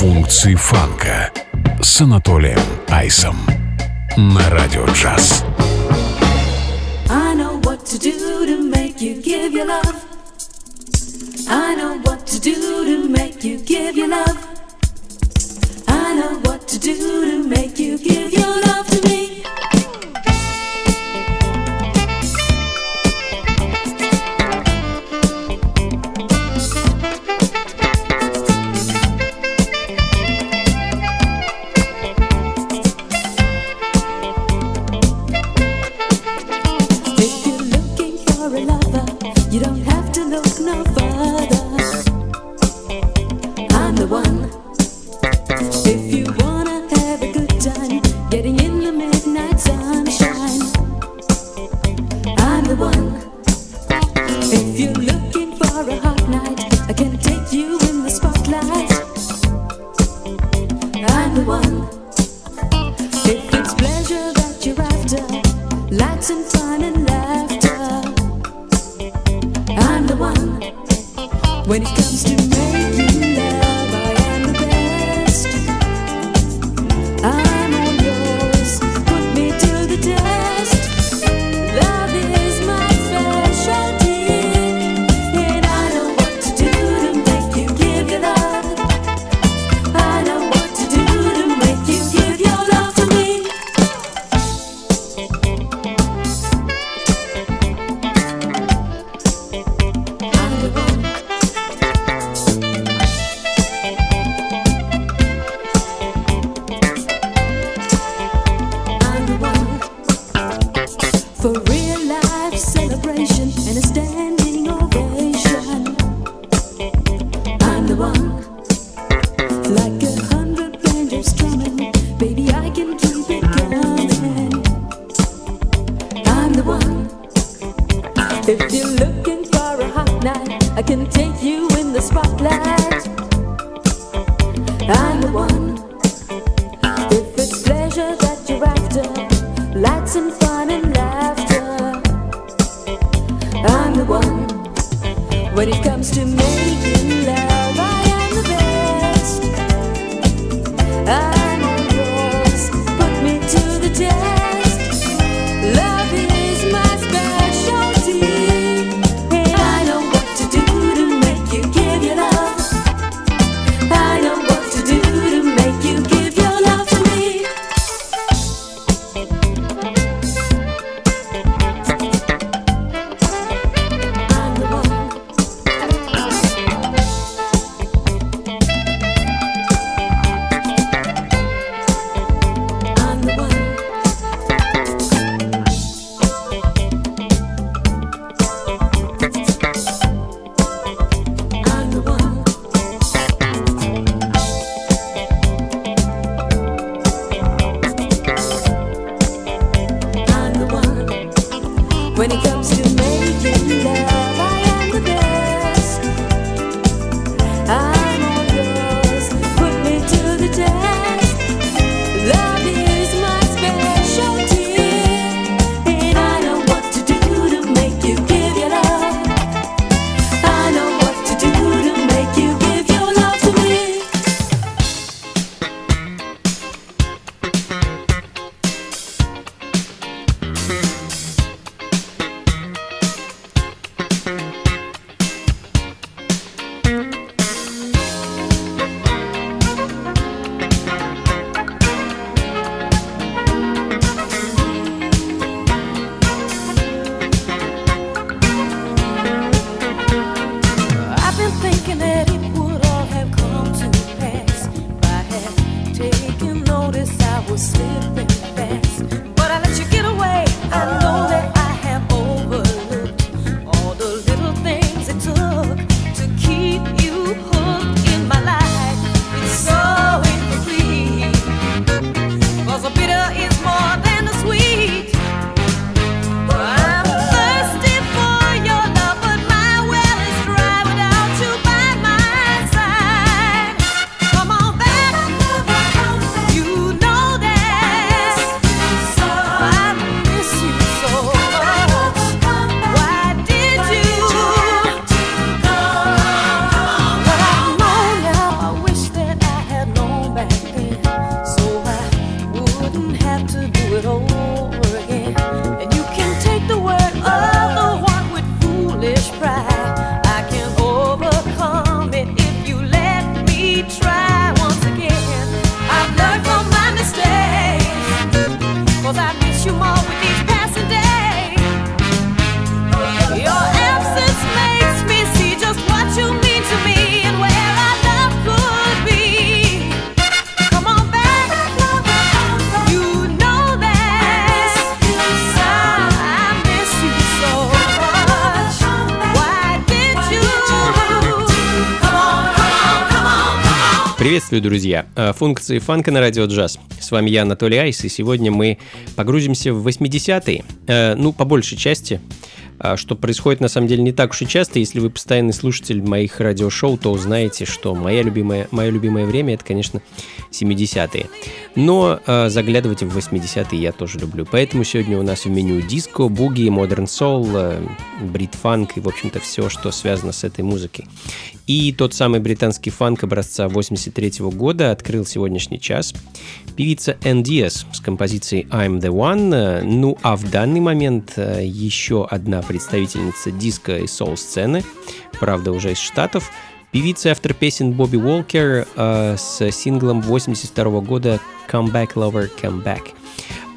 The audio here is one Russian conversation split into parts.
функции фанка с Анатолием Айсом на радио джаз. I know what to do to make you give your love. I know what to do to make you give your love. I know what to do to make you give your love. and it's dead. Приветствую, друзья! Э, Функции фанка на радио джаз. С вами я, Анатолий Айс, и сегодня мы погрузимся в 80-е. Э, Ну, по большей части, а, что происходит на самом деле не так уж и часто. Если вы постоянный слушатель моих радиошоу, то узнаете, что моя любимая, мое любимое время это, конечно, 70-е. Но э, заглядывать в 80-е я тоже люблю. Поэтому сегодня у нас в меню диско, буги, модерн соул, э, брит-фанк и, в общем-то, все, что связано с этой музыкой. И тот самый британский фанк образца 83 года открыл сегодняшний час. Певица Диас с композицией I'm the One. Ну а в данный момент э, еще одна представительница диска и соул-сцены, правда уже из Штатов, певица и автор песен Бобби Уолкер э, с синглом 82 года Come Back Lover, Come Back.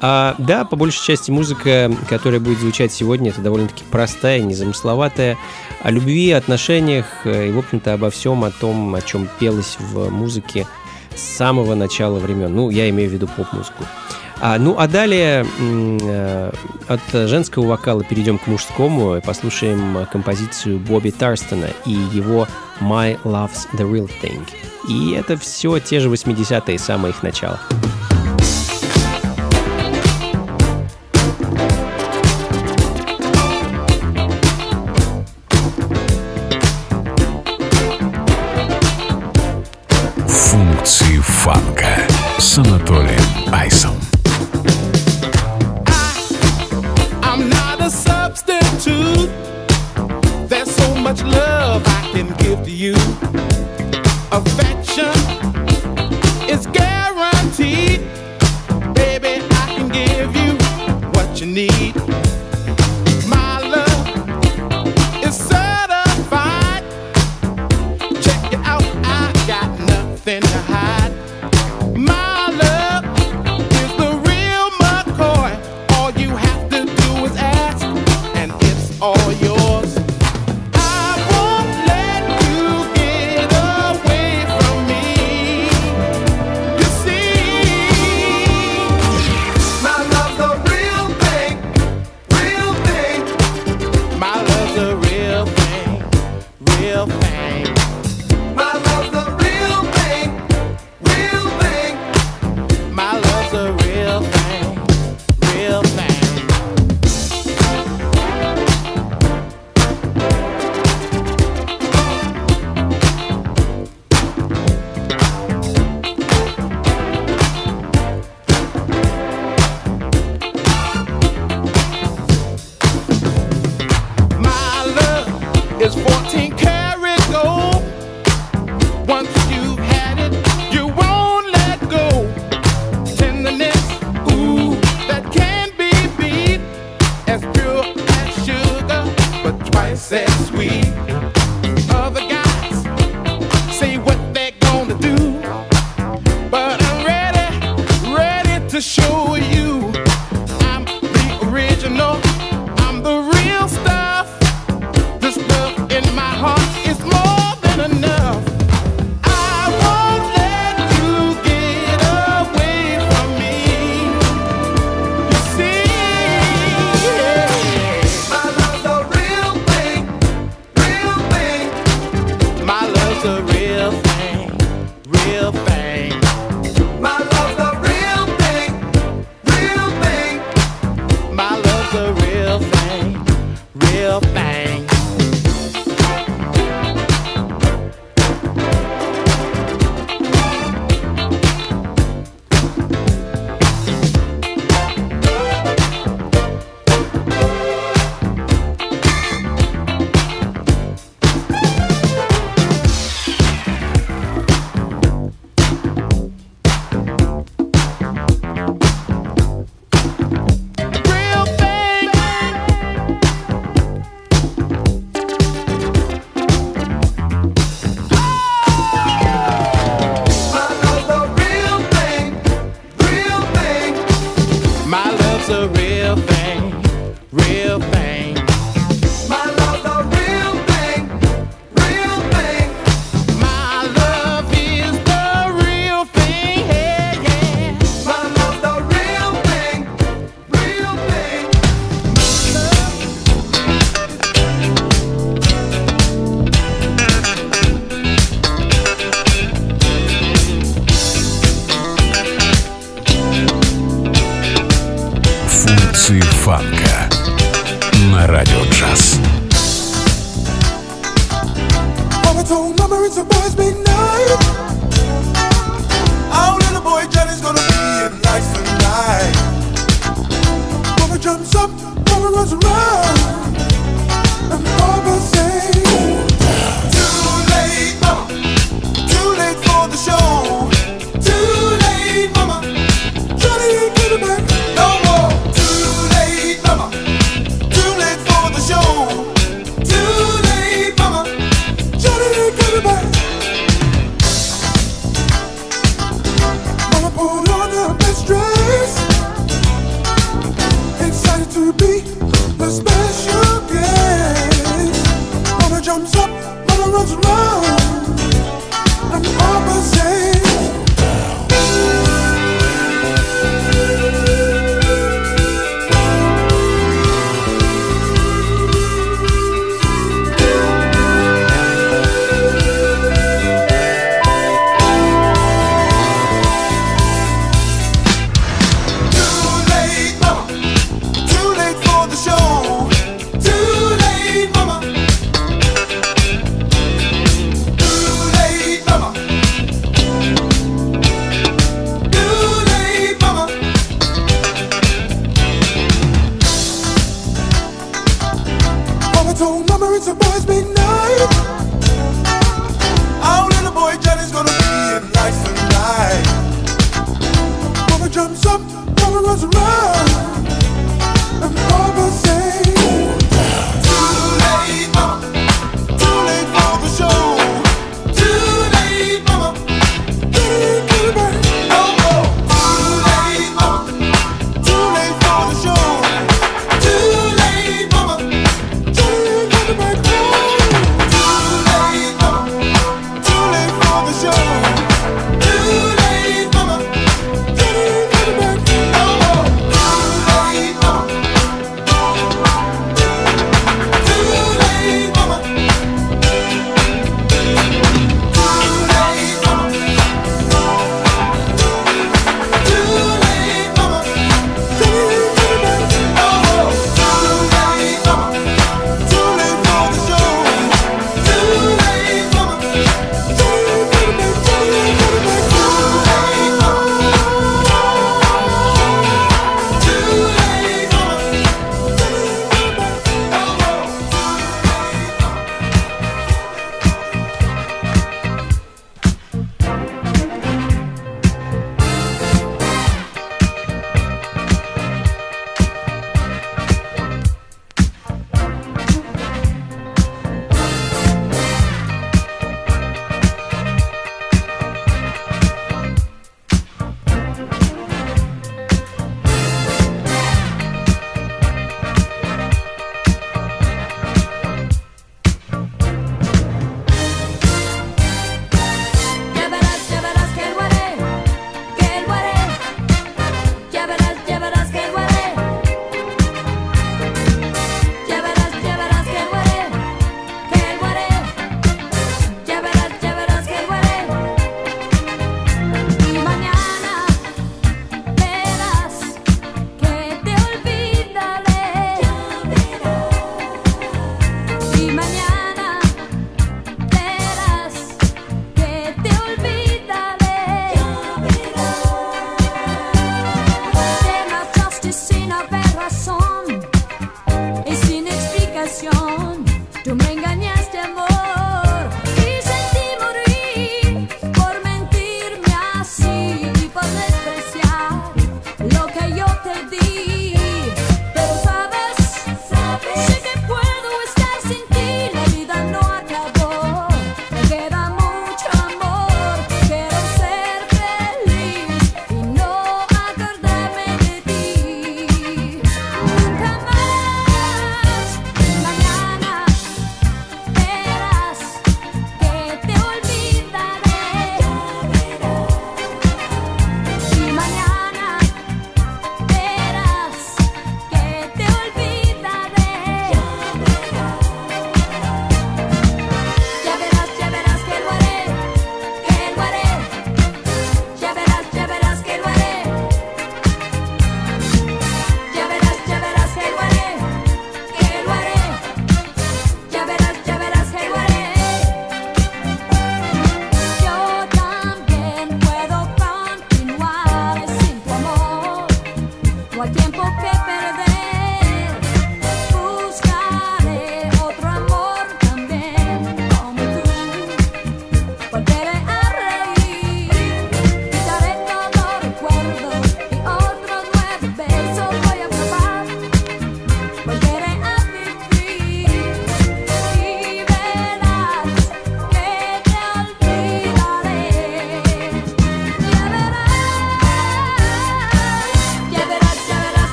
А, да, по большей части музыка, которая будет звучать сегодня, это довольно-таки простая, незамысловатая, о любви, отношениях э, и, в общем-то, обо всем о том, о чем пелось в музыке с самого начала времен. Ну, я имею в виду поп-музыку. А, ну, а далее э, от женского вокала перейдем к мужскому и послушаем композицию Бобби Тарстона и его My Love's the Real Thing. И это все те же 80-е, самое их начало. Функции с Анатолием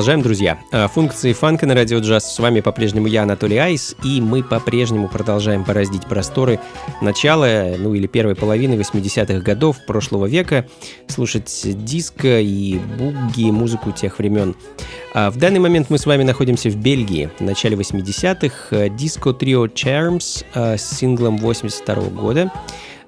продолжаем, друзья. А, Функции фанка на радио джаз. С вами по-прежнему я, Анатолий Айс, и мы по-прежнему продолжаем бороздить просторы начала, ну или первой половины 80-х годов прошлого века, слушать диско и буги, музыку тех времен. А В данный момент мы с вами находимся в Бельгии в начале 80-х. Диско-трио Charms а, с синглом 82 года.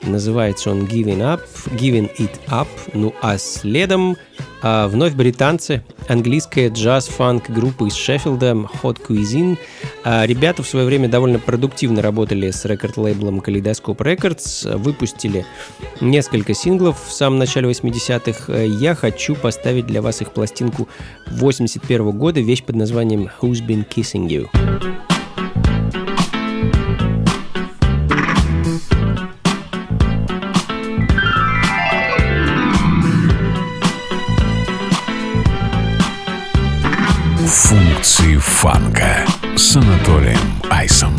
Называется он Giving Up, Giving It Up. Ну а следом а, вновь британцы, английская джаз-фанк группа из Шеффилда Hot Cuisine. А, ребята в свое время довольно продуктивно работали с рекорд-лейблом Kaleidoscope Records, выпустили несколько синглов в самом начале 80-х. Я хочу поставить для вас их пластинку 81 года, вещь под названием Who's Been Kissing You. Фанка с Анатолием Айсом.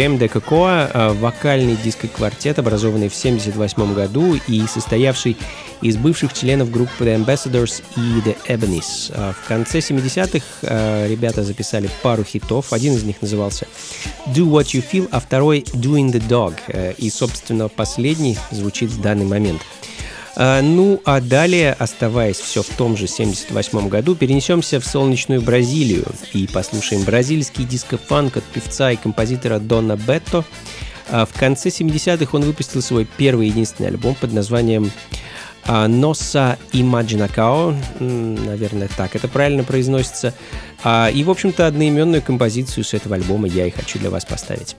Крем де Кокоа э, – вокальный диско-квартет, образованный в 1978 году и состоявший из бывших членов группы The Ambassadors и The Ebonies. А В конце 70-х э, ребята записали пару хитов. Один из них назывался Do What You Feel, а второй Doing the Dog. Э, И, собственно, последний звучит в данный момент. А, Ну, а далее, оставаясь все в том же 78 году, перенесемся в солнечную Бразилию и послушаем бразильский диско-фанк от певца и композитора Дона Бетто. А В конце 70-х он выпустил свой первый и единственный альбом под названием а, Носа м, наверное, так это правильно произносится. И, в общем-то, одноименную композицию с этого альбома я и хочу для вас поставить.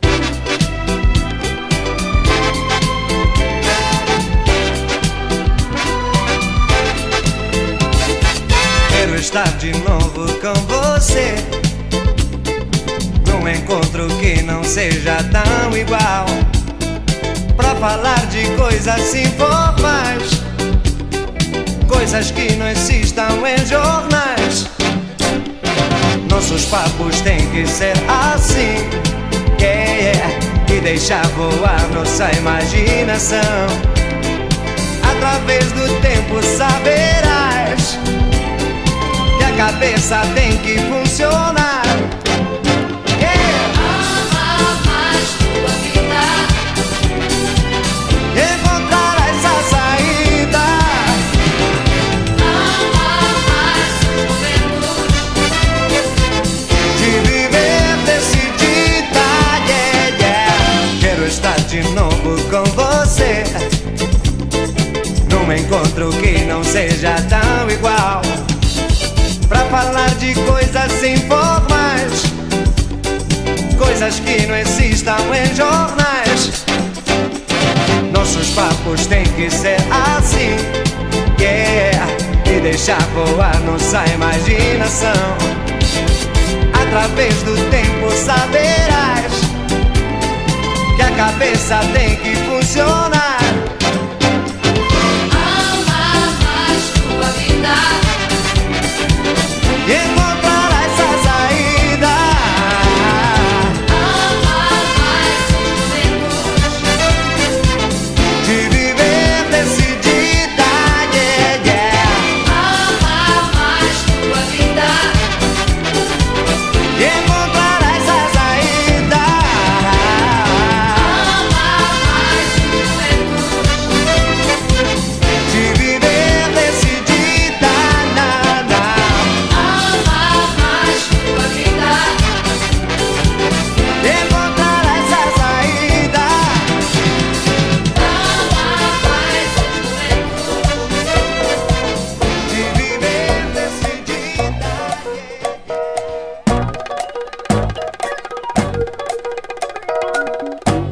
Estar de novo com você. Num encontro que não seja tão igual. Pra falar de coisas informais. Coisas que não existam em jornais. Nossos papos têm que ser assim. Yeah, yeah. E deixar voar nossa imaginação. Cabeça tem que funcionar. Yeah. Encontrarás a saída. De viver decidida. Yeah. Quero estar de novo com você. Num encontro que não seja tão coisas sem formas, coisas que não existam em jornais. Nossos papos têm que ser assim, yeah, e é deixar voar nossa imaginação. Através do tempo saberás que a cabeça tem que funcionar. Ama mais tua vida. Yeah.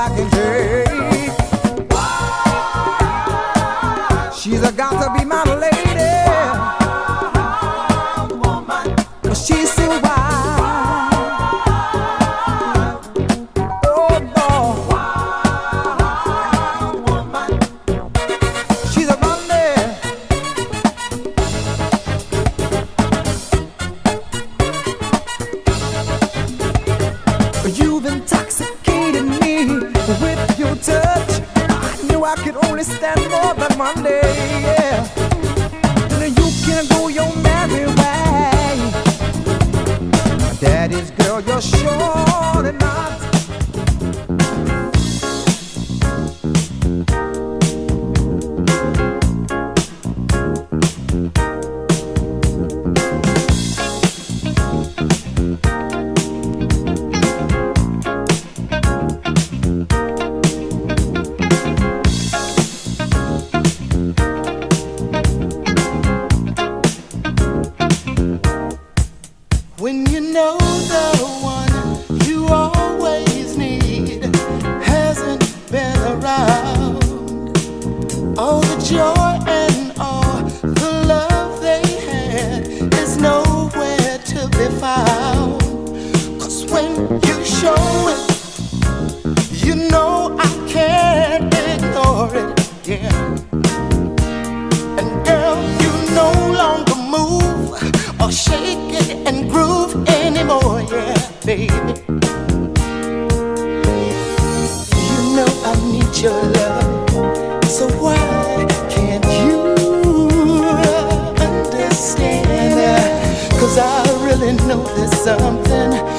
I can. She's a got to be my lady. Know there's something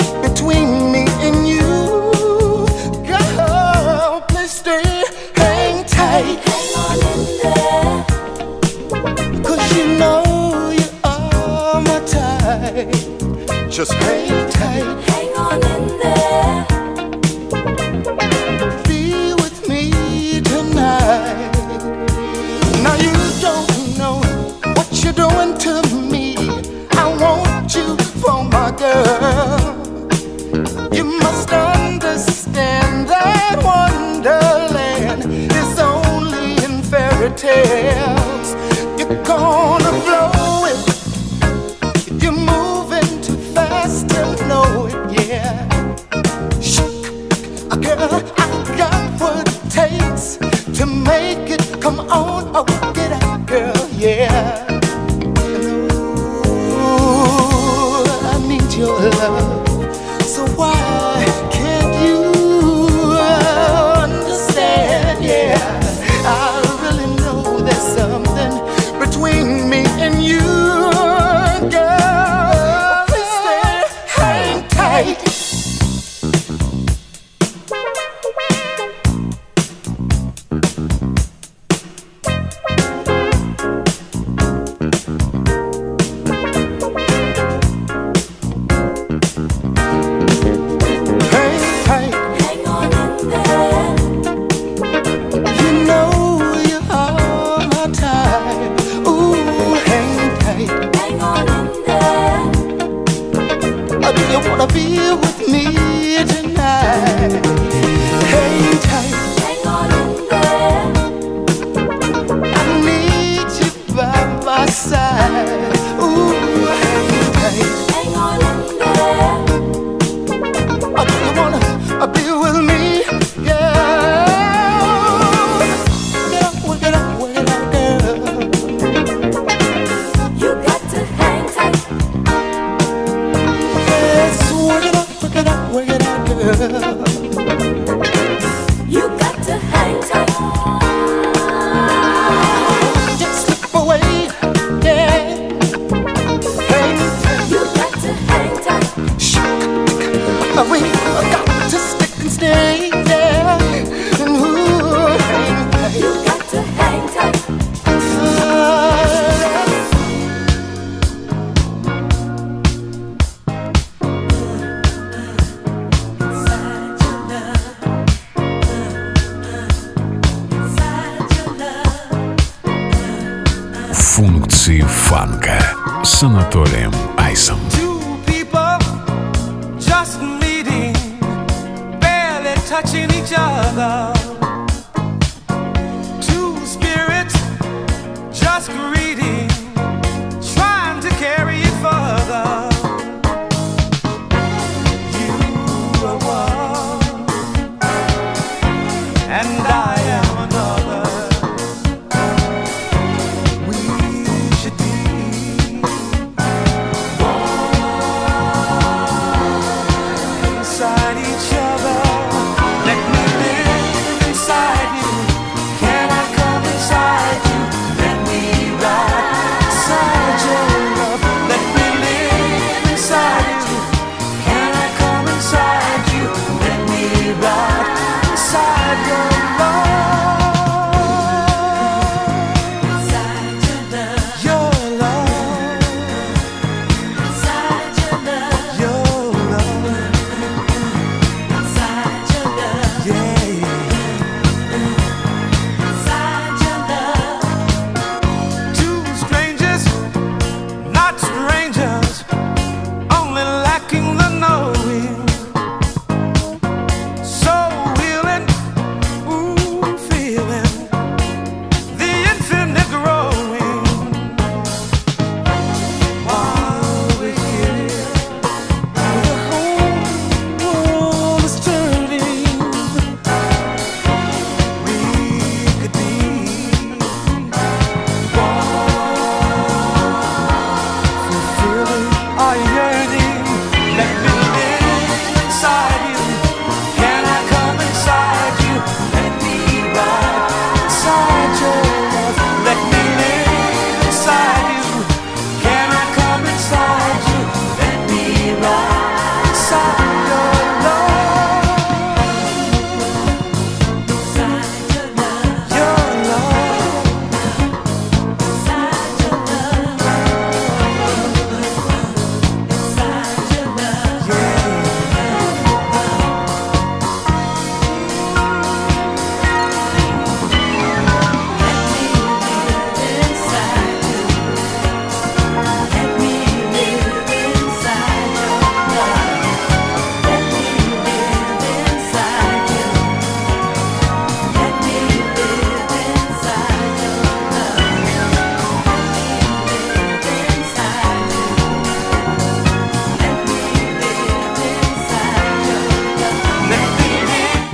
side girl.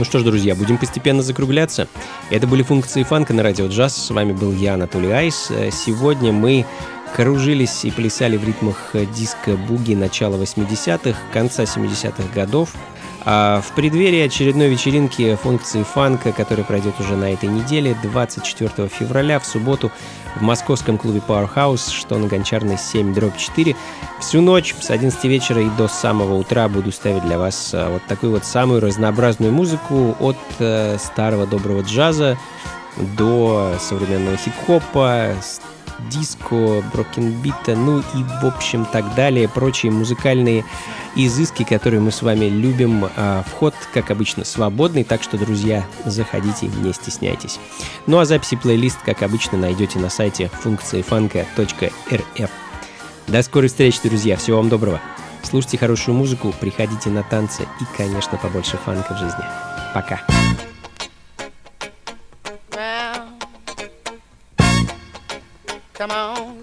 Что ж, друзья, будем постепенно закругляться. Это были функции фанка на радио джаз. С вами был я, Анатолий Айс. Сегодня мы кружились и плясали в ритмах э, диска-буги начала 80-х, конца 70-х годов. А в преддверии очередной вечеринки функции фанка, которая пройдет уже на этой неделе, 24 февраля в субботу в московском клубе Powerhouse, что на Гончарной 7 дробь 4. Всю ночь с 11 вечера и до самого утра буду ставить для вас а, вот такую вот самую разнообразную музыку от э, старого доброго джаза до современного хип-хопа, диско, брокенбита, ну и в общем так далее, прочие музыкальные изыски, которые мы с вами любим. А, Вход, как обычно, свободный, так что, друзья, заходите, не стесняйтесь. Ну а записи плейлист, как обычно, найдете на сайте функции фанка.рф. До скорой встречи, друзья. Всего вам доброго. Слушайте хорошую музыку, приходите на танцы и, конечно, побольше фанка в жизни. Пока. Well, come on,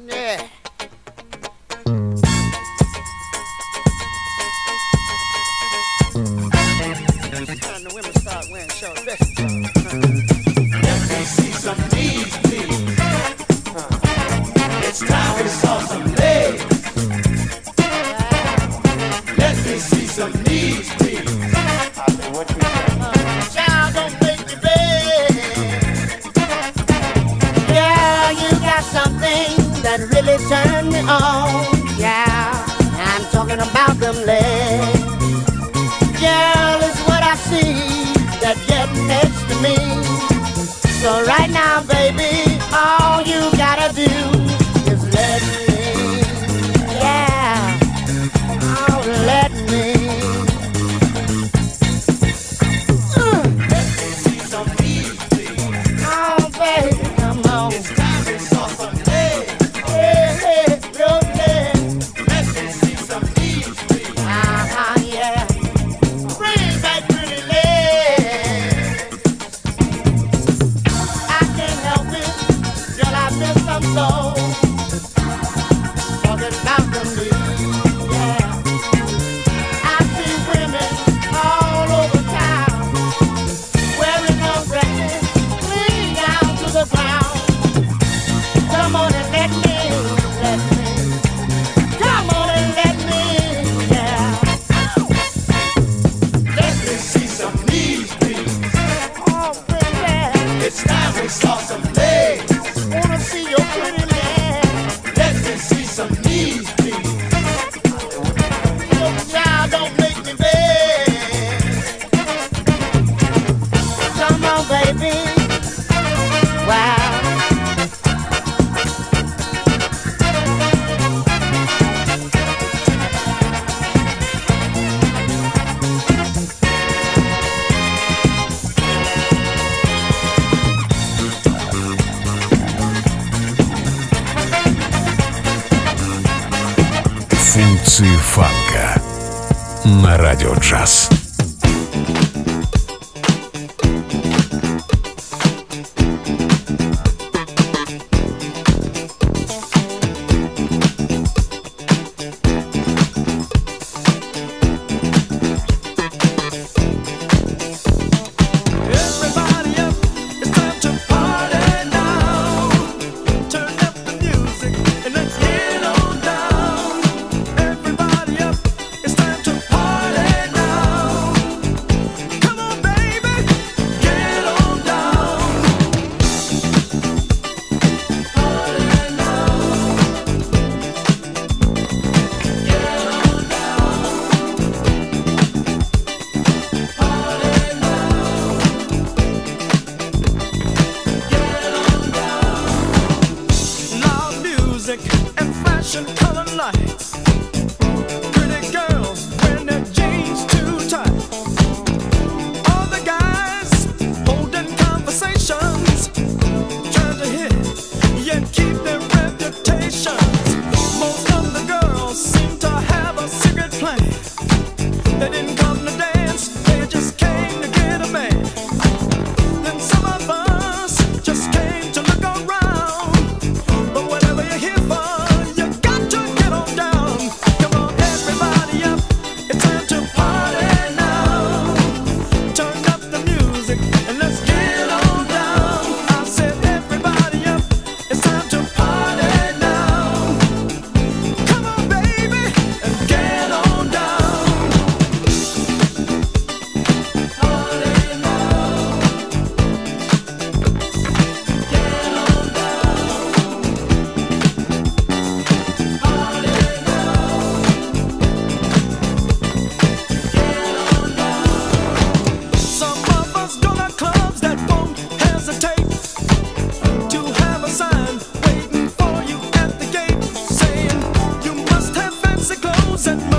на радио 三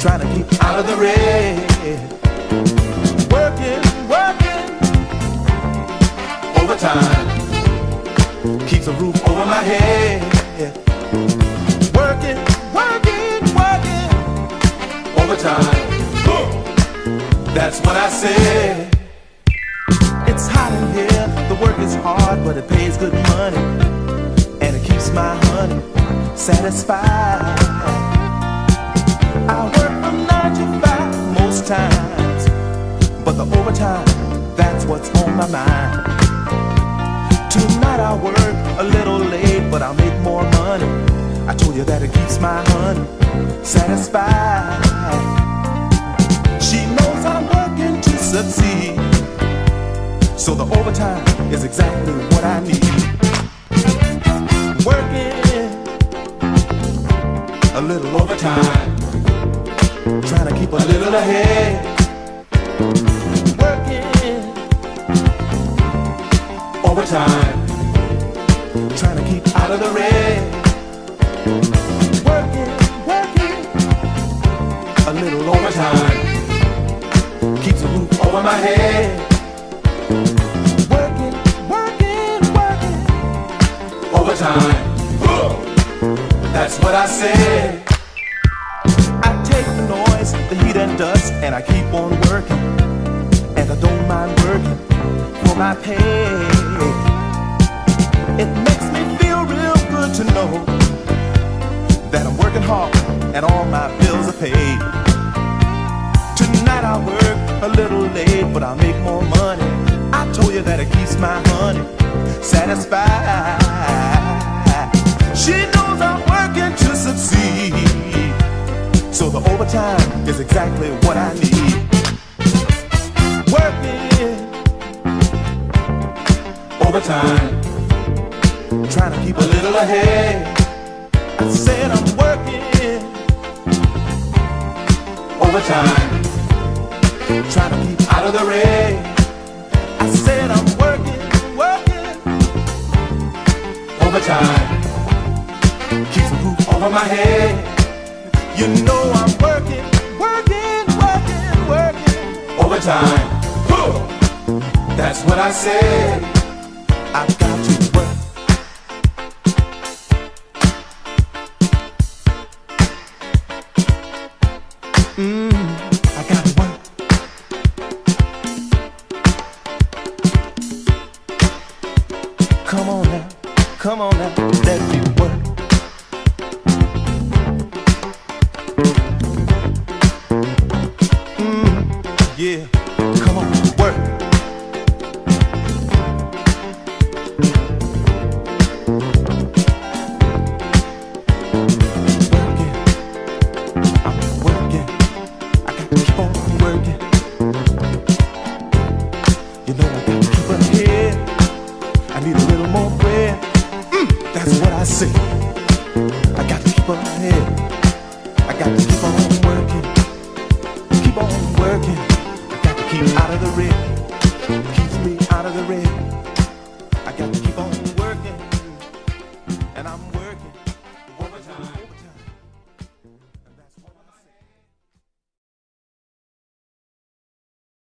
trying to keep out of the red. Working, working overtime, keeps a roof over my head. Working, working, working overtime. That's what I said. It's hot in here, the work is hard, but it pays good money. And it keeps my honey satisfied. I work from nine to five most times, but the overtime, that's what's on my mind. Tonight I work a little late, but I'll make more money. I told you that it keeps my honey satisfied. She knows I'm working to succeed. So the overtime is exactly what I need. Working a little overtime, trying to keep a little ahead. Working overtime, trying to keep out of the red. Working, working a little overtime keeps a roof over my head. Working, working, working overtime. That's what I said. And I keep on working. And I don't mind working for my pay. It makes me feel real good to know that I'm working hard and all my bills are paid. Tonight I work a little late, but I'll make more money. I told you that it keeps my honey satisfied. She knows I'm working to succeed. So the overtime is exactly what I need. Working overtime, trying to keep a little ahead. I said I'm working overtime, trying to keep out of the red. I said I'm working, working overtime, keeps a roof over my head. You know I'm working Huh. That's what I said. I got to